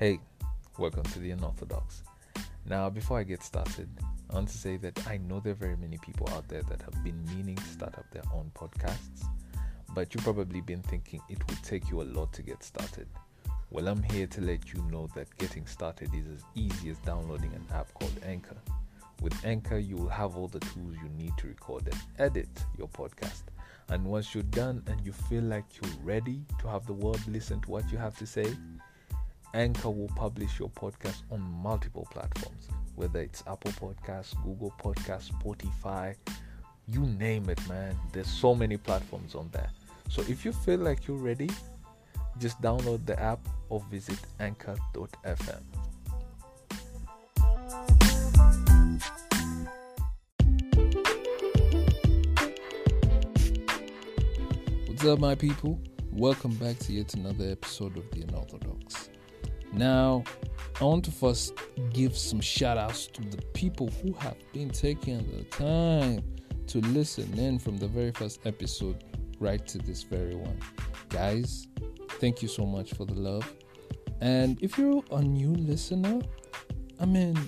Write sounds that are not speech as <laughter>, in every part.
Hey, welcome to the Unorthodox. Now, before I get started, I want to say that I know there are very many people out there that have been meaning to start up their own podcasts, but you've probably been thinking it would take you a lot to get started. Well, I'm here to let you know that getting started is as easy as downloading an app called Anchor. With Anchor, you will have all the tools you need to record and edit your podcast. And once you're done and you feel like you're ready to have the world listen to what you have to say, Anchor will publish your podcast on multiple platforms, whether it's Apple Podcasts, Google Podcasts, Spotify, you name it, man. There's so many platforms on there. So if you feel like you're ready, just download the app or visit anchor.fm. What's up, my people? Welcome back to yet another episode of The Unorthodox. Now, I want to first give some shout outs to the people who have been taking the time to listen in from the very first episode right to this very one. Guys, thank you so much for the love. And if you're a new listener, I mean,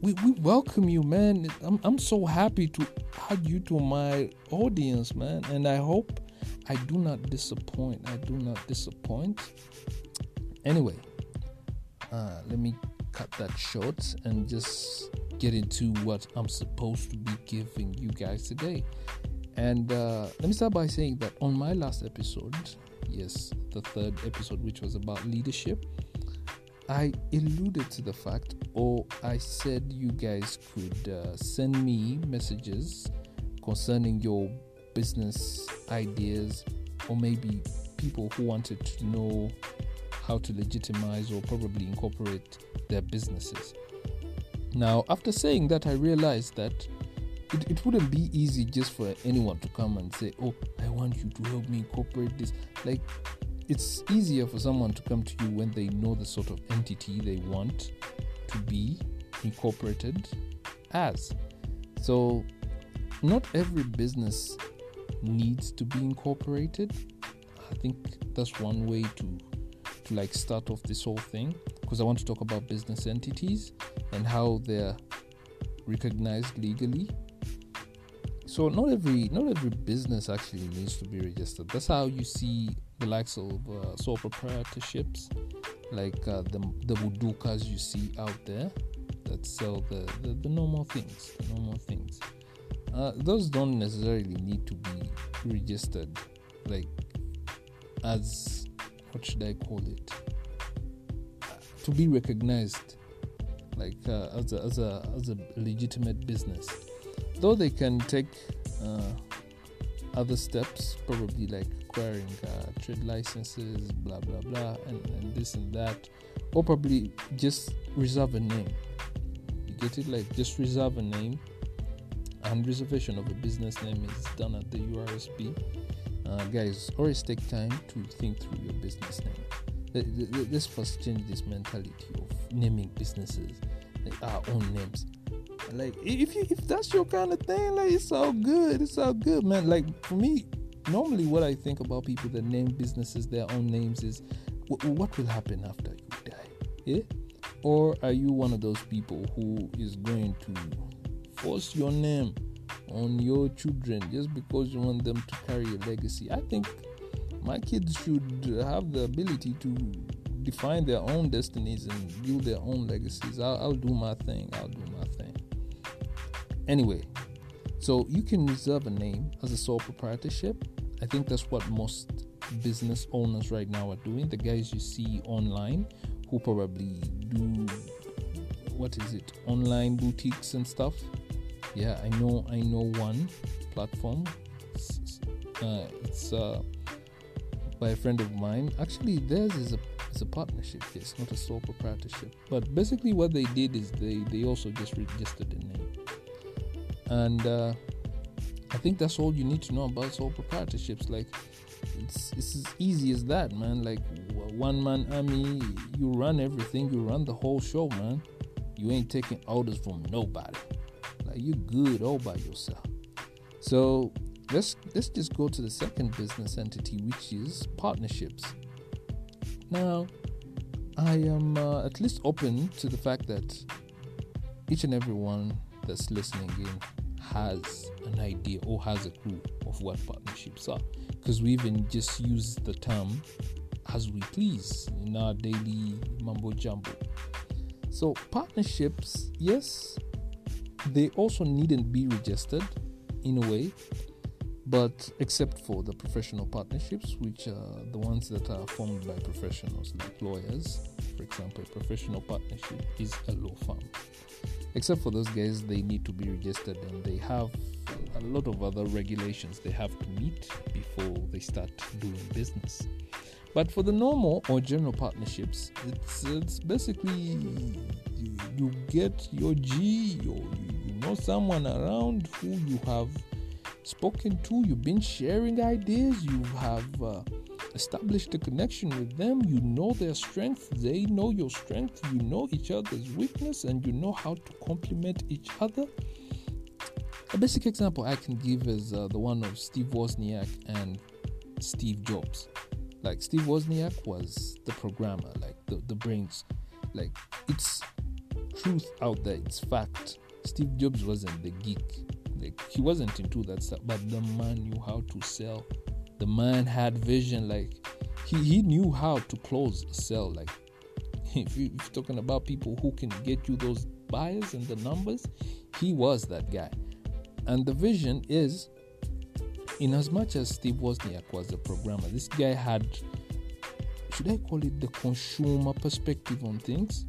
we, we welcome you, man. I'm, I'm so happy to add you to my audience, man. And I hope I do not disappoint. I do not disappoint. Anyway, uh, let me cut that short and just get into what I'm supposed to be giving you guys today. And uh, let me start by saying that on my last episode, yes, the third episode, which was about leadership, I alluded to the fact, or I said you guys could uh, send me messages concerning your business ideas, or maybe people who wanted to know how to legitimize or probably incorporate their businesses. Now, after saying that, I realized that it, it wouldn't be easy just for anyone to come and say, Oh, I want you to help me incorporate this. Like, it's easier for someone to come to you when they know the sort of entity they want to be incorporated as. So, not every business needs to be incorporated. I think that's one way to to like start off this whole thing because I want to talk about business entities and how they're recognized legally. So not every not every business actually needs to be registered. That's how you see the likes of uh, sole proprietorships, like uh, the the budukas you see out there that sell the, the, the normal things, the normal things. Uh, those don't necessarily need to be registered, like as what should I call it? To be recognized, like uh, as a as a as a legitimate business, though they can take uh, other steps, probably like acquiring uh, trade licenses, blah blah blah, and, and this and that, or probably just reserve a name. You get it? Like just reserve a name, and reservation of a business name is done at the URSB uh, guys always take time to think through your business name let's first change this mentality of naming businesses our own names. Like if you if that's your kind of thing like it's all good it's all good man. Like for me normally what i think about people that name businesses their own names is what will happen after you die? Yeah? Or are you one of those people who is going to force your name on your children just because you want them to carry a legacy. I think my kids should have the ability to define their own destinies and build their own legacies. I'll, I'll do my thing. I'll do my thing. Anyway, so you can reserve a name as a sole proprietorship. I think that's what most business owners right now are doing. The guys you see online who probably do what is it, online boutiques and stuff yeah i know i know one platform. It's, uh, it's uh, by a friend of mine. Actually theirs is a it's a partnership it's not a sole proprietorship. But basically what they did is they they also just registered a name. And uh, i think that's all you need to know about sole proprietorships. Like it's, it's as easy as that man. Like one man army you run everything you run the whole show man. You ain't taking orders from nobody like you good all by yourself. So let's let's just go to the second business entity, which is partnerships. Now, I am uh, at least open to the fact that each and every one that's listening in has an idea or has a clue of what partnerships are because we even just use the term as we please in our daily mumbo jumbo. So, partnerships, yes, they also needn't be registered in a way, but except for the professional partnerships, which are the ones that are formed by professionals like lawyers. For example, a professional partnership is a law firm. Except for those guys, they need to be registered and they have a lot of other regulations they have to meet before they start doing business. But for the normal or general partnerships, it's it's basically you, you get your G your, you know someone around who you have spoken to, you've been sharing ideas, you have uh, established a connection with them, you know their strength, they know your strength, you know each other's weakness, and you know how to complement each other. A basic example I can give is uh, the one of Steve Wozniak and Steve Jobs. Like Steve Wozniak was the programmer, like the, the brains. Like it's truth out there, it's fact. Steve Jobs wasn't the geek. Like he wasn't into that stuff, but the man knew how to sell. The man had vision. Like he, he knew how to close a sale. Like <laughs> if, you, you're talking about people who can get you those buyers and the numbers, he was that guy. And the vision is in as much as Steve Wozniak was a programmer, this guy had, should I call it the consumer perspective on things?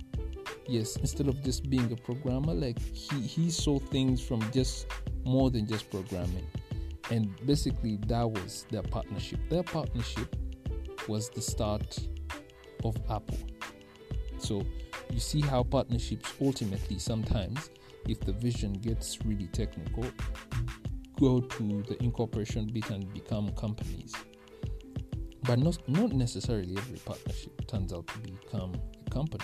Yes, instead of just being a programmer, like he, he saw things from just more than just programming. And basically, that was their partnership. Their partnership was the start of Apple. So you see how partnerships ultimately sometimes, if the vision gets really technical, go to the incorporation bit and become companies. But not, not necessarily every partnership turns out to become a company.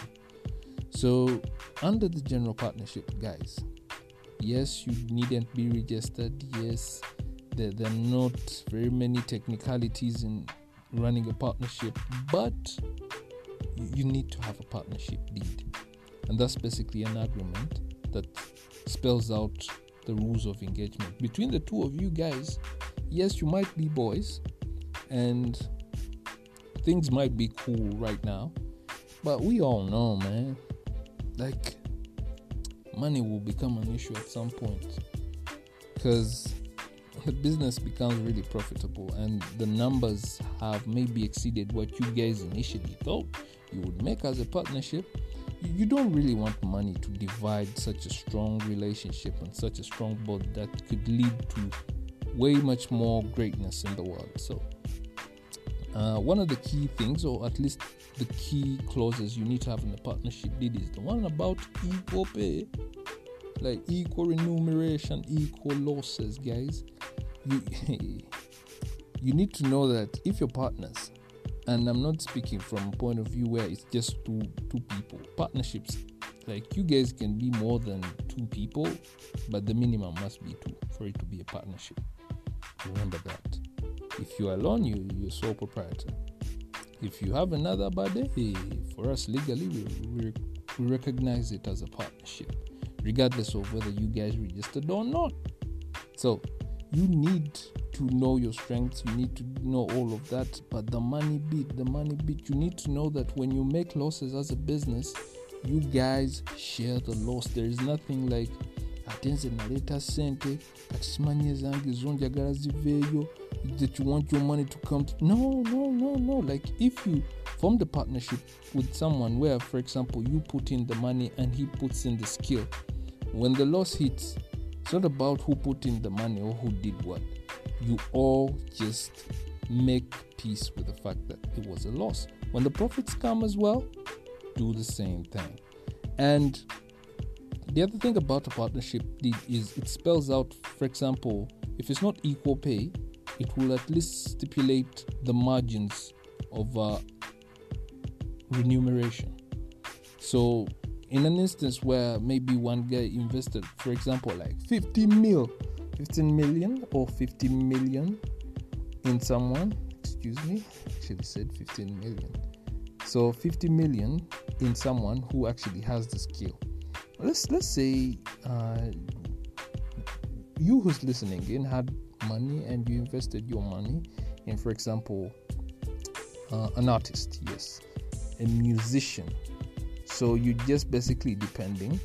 So, under the general partnership, guys, yes, you needn't be registered. Yes, there, there are not very many technicalities in running a partnership, but you need to have a partnership deed. And that's basically an agreement that spells out the rules of engagement. Between the two of you guys, yes, you might be boys and things might be cool right now, but we all know, man, like money will become an issue at some point because the business becomes really profitable and the numbers have maybe exceeded what you guys initially thought you would make as a partnership you don't really want money to divide such a strong relationship and such a strong bond that could lead to way much more greatness in the world. So, uh, one of the key things, or at least the key clauses you need to have in a partnership deed, is the one about equal pay, like equal remuneration, equal losses, guys. You, <laughs> you need to know that if your partners and i'm not speaking from a point of view where it's just two two people partnerships like you guys can be more than two people but the minimum must be two for it to be a partnership. Remember that if you are alone you you're sole proprietor if you have another body for us legally we, we, we recognize it as a partnership regardless of whether you guys registered or not so you need to know your strengths, you need to know all of that. But the money bit, the money bit, you need to know that when you make losses as a business, you guys share the loss. There is nothing like atenze naleta sente kati simanye zange zo njagala ziveeyo that you want your money to come to. no no no no like if you form a partnership with someone where for example you put in the money and he puts in the skill when the loss hits it's not about who put in the money or who did what you all just make peace with the fact that it was a loss. When the profits come as well, do the same thing. And the other thing about a partnership is it spells out, for example, if it's not equal pay, it will at least stipulate the margins of uh, remuneration. So, in an instance where maybe one guy invested, for example, like 50 mil 15 million or 50 million in someone excuse me actually said 15 million So 50 million in someone who actually has the skill. Let's let's say uh, you who's listening in had money and you invested your money in, for example, uh, an artist, yes, a musician. So you're just basically depending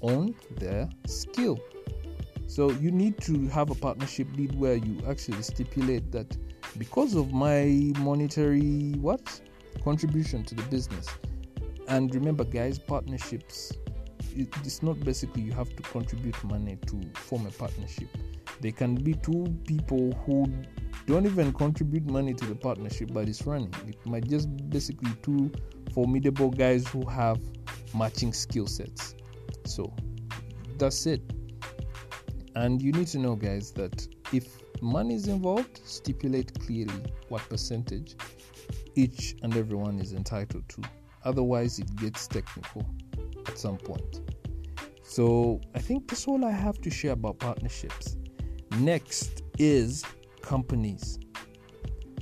on their skill. So you need to have a partnership deed where you actually stipulate that because of my monetary what contribution to the business. And remember, guys, partnerships. It's not basically you have to contribute money to form a partnership. They can be two people who don't even contribute money to the partnership, but it's running. It might just basically two formidable guys who have matching skill sets. So that's it. And you need to know, guys, that if money is involved, stipulate clearly what percentage each and everyone is entitled to. Otherwise, it gets technical at some point. So, I think that's all I have to share about partnerships. Next is companies.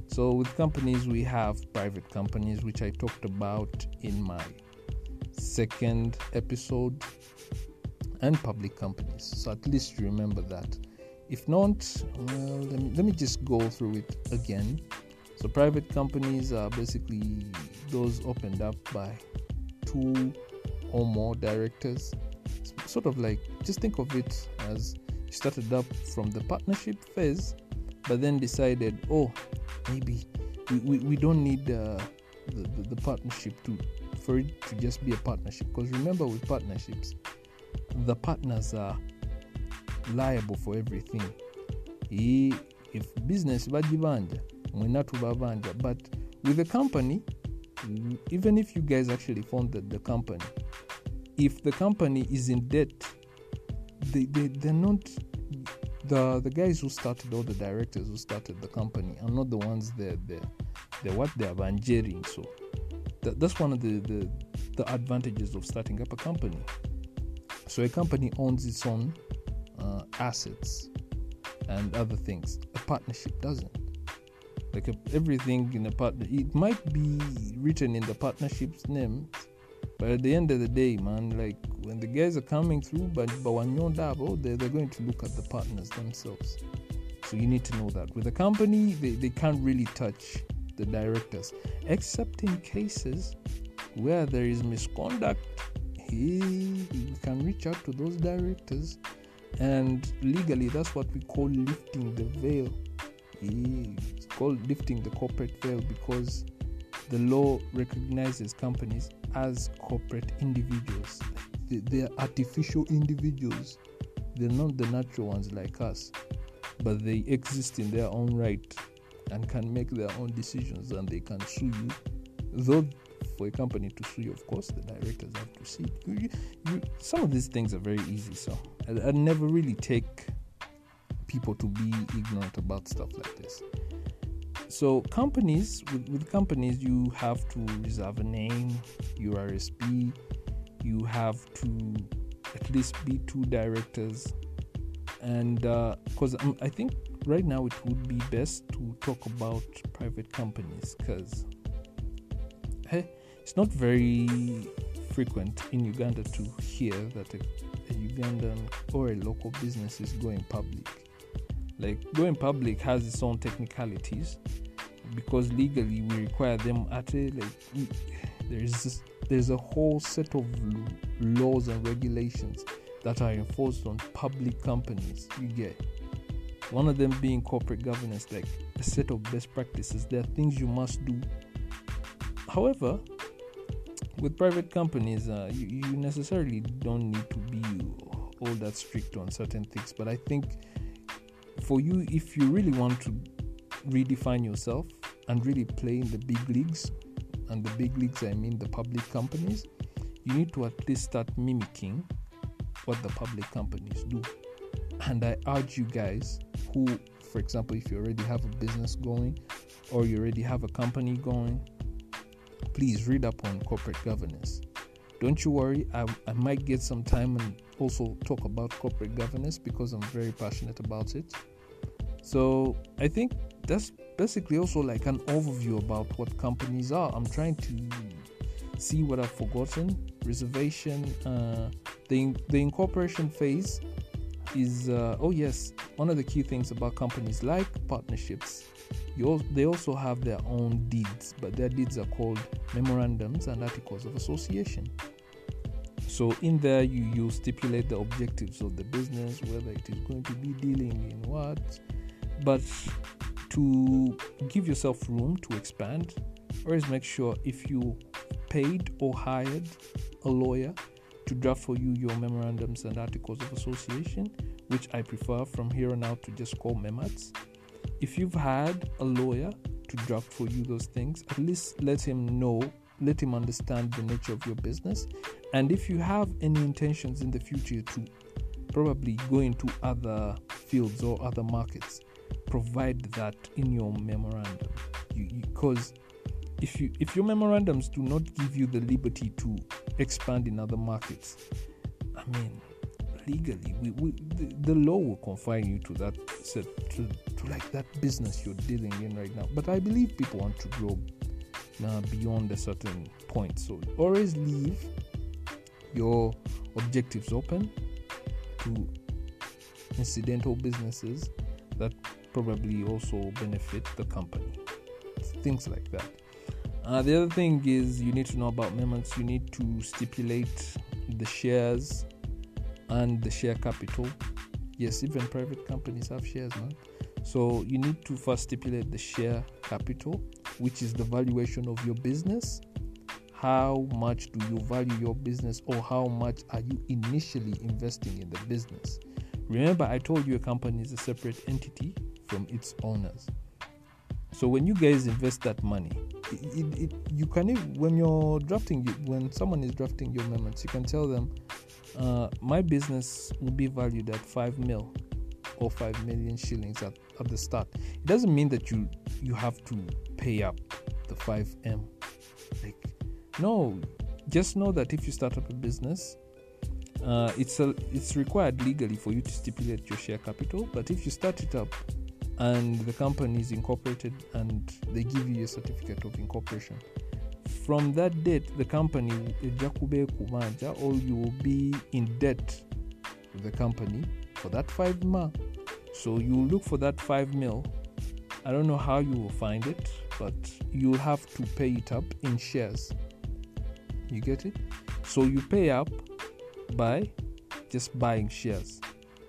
So, with companies, we have private companies, which I talked about in my second episode, and public companies. So, at least remember that. If not, well, let me, let me just go through it again. So, private companies are basically those opened up by two or more directors. Sort of like, just think of it as you started up from the partnership phase, but then decided, oh, maybe we, we, we don't need uh, the, the, the partnership to for it to just be a partnership. Because remember, with partnerships, the partners are liable for everything. If business bajibanja, mwena tubabanja. But with a company, even if you guys actually founded the company, if the company is in debt, they, they, they're not the the guys who started all the directors who started the company are not the ones that they're, they're what they're avenging so that, that's one of the, the the advantages of starting up a company so a company owns its own uh, assets and other things. A partnership doesn't. Like a, everything in a partner, it might be written in the partnership's name, but at the end of the day, man, like when the guys are coming through, but but when you're double, they're, they're going to look at the partners themselves. So you need to know that with a company, they, they can't really touch the directors, except in cases where there is misconduct. He, can reach out to those directors and legally that's what we call lifting the veil it's called lifting the corporate veil because the law recognizes companies as corporate individuals they're artificial individuals they're not the natural ones like us but they exist in their own right and can make their own decisions and they can sue you though for a company to sue you, of course, the directors have to see. You, you, some of these things are very easy, so I, I never really take people to be ignorant about stuff like this. So companies, with, with companies, you have to reserve a name, URSB. You have to at least be two directors, and because uh, I think right now it would be best to talk about private companies because hey, it's not very frequent in Uganda to hear that a, a Ugandan or a local business is going public. Like going public has its own technicalities because legally we require them at like there's there's a whole set of laws and regulations that are enforced on public companies. You get one of them being corporate governance, like a set of best practices. There are things you must do. However, with private companies, uh, you, you necessarily don't need to be all that strict on certain things. But I think for you, if you really want to redefine yourself and really play in the big leagues, and the big leagues, I mean the public companies, you need to at least start mimicking what the public companies do. And I urge you guys who, for example, if you already have a business going or you already have a company going, please read up on corporate governance. Don't you worry, I, I might get some time and also talk about corporate governance because I'm very passionate about it. So I think that's basically also like an overview about what companies are. I'm trying to see what I've forgotten. Reservation, uh, the the incorporation phase is uh, oh yes, one of the key things about companies like partnerships. You they also have their own deeds, but their deeds are called memorandums and articles of association. So in there, you you stipulate the objectives of the business, whether it is going to be dealing in what, but to give yourself room to expand, always make sure if you paid or hired a lawyer to draft for you your memorandums and articles of association, which I prefer from here on out to just call memats. If you've had a lawyer to draft for you those things, at least let him know, let him understand the nature of your business. And if you have any intentions in the future to probably go into other fields or other markets, provide that in your memorandum. Because if you if your memorandums do not give you the liberty to expand in other markets, I mean, legally, we, we the, the, law will confine you to that to, to like that business you're dealing in right now. But I believe people want to grow uh, beyond a certain point, so always leave your objectives open to incidental businesses that probably also benefit the company. Things like that. Uh, the other thing is you need to know about memats. You need to stipulate the shares and the share capital. Yes, even private companies have shares, man. So you need to first stipulate the share capital, which is the valuation of your business. How much do you value your business, or how much are you initially investing in the business? Remember, I told you a company is a separate entity from its owners. So when you guys invest that money, it, it, you can when you're drafting when someone is drafting your memats, you can tell them, uh, my business will be valued at five mil or five million shillings at, at the start. It doesn't mean that you you have to pay up the five m. Like no, just know that if you start up a business, uh, it's a, it's required legally for you to stipulate your share capital. But if you start it up and the company is incorporated and they give you a certificate of incorporation. From that date, the company kumanja or you will be in debt with the company for that five ma. So you look for that five mil. I don't know how you will find it, but you'll have to pay it up in shares. You get it? So you pay up by just buying shares.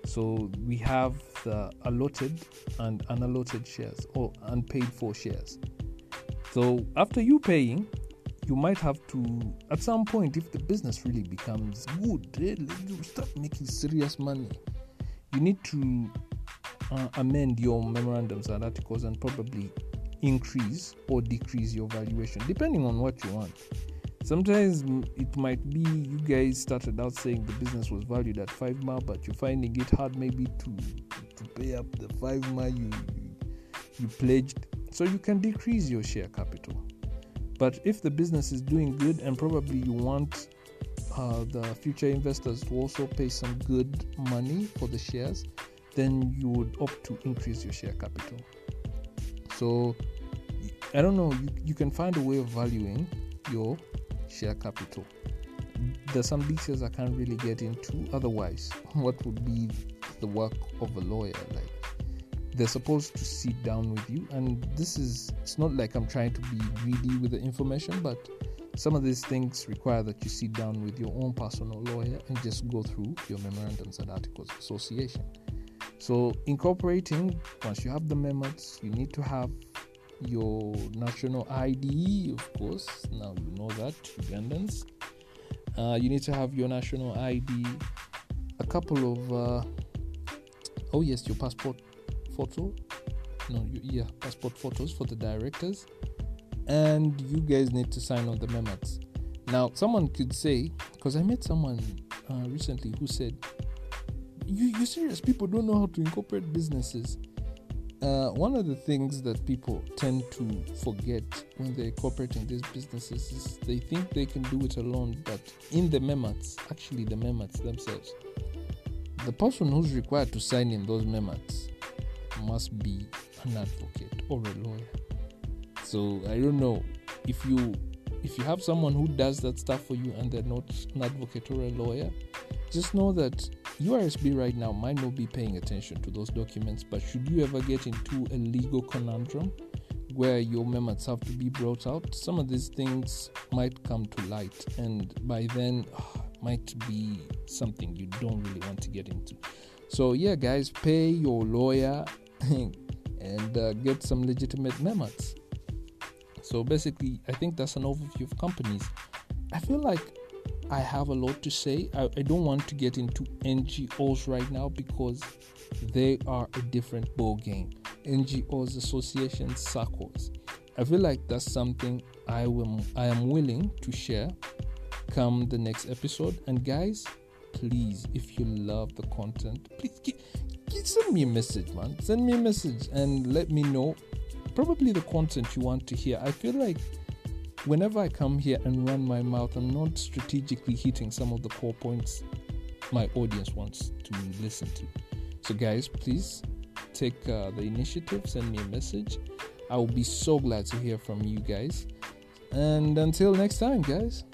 So we have the allotted and unallotted shares or unpaid for shares. So after you paying, you might have to at some point if the business really becomes good, you start making serious money. You need to uh, amend your memorandums and articles and probably increase or decrease your valuation depending on what you want. Sometimes it might be you guys started out saying the business was valued at five ma, but you're finding it hard maybe to to pay up the five ma you, you you pledged, so you can decrease your share capital. But if the business is doing good and probably you want uh, the future investors to also pay some good money for the shares, then you would opt to increase your share capital. So I don't know, you, you can find a way of valuing your share capital. There's some details I can't really get into. Otherwise, what would be the work of a lawyer? Like, they're supposed to sit down with you, and this is it's not like I'm trying to be greedy with the information, but some of these things require that you sit down with your own personal lawyer and just go through your memorandums and articles of association. So, incorporating, once you have the memats, you need to have your national ID, of course. Now you know that, Ugandans. Uh, you need to have your national ID, a couple of, uh, oh yes, your passport photo. No, you, yeah, passport photos for the directors. And you guys need to sign on the memats. Now, someone could say, because I met someone uh, recently who said, you, you serious? People don't know how to incorporate businesses. Uh, one of the things that people tend to forget when they're incorporating these businesses is they think they can do it alone, but in the memats, actually the memats themselves, the person who's required to sign in those memos must be an advocate or a lawyer. So I don't know if you if you have someone who does that stuff for you and they're not an advocate or a lawyer, just know that URSB right now might not be paying attention to those documents, but should you ever get into a legal conundrum where your memos have to be brought out, some of these things might come to light, and by then, oh, might be something you don't really want to get into. So, yeah, guys, pay your lawyer <laughs> and uh, get some legitimate memos. So, basically, I think that's an overview of companies. I feel like I have a lot to say. I, I don't want to get into NGOs right now because they are a different ball game. NGOs, associations, circles. I feel like that's something I will I am willing to share come the next episode. And guys, please, if you love the content, please get, get, send me a message, man. Send me a message and let me know probably the content you want to hear. I feel like whenever I come here and run my mouth, I'm not strategically hitting some of the core points my audience wants to listen to. So, guys, please take uh, the initiative, send me a message. I will be so glad to hear from you guys. And until next time, guys.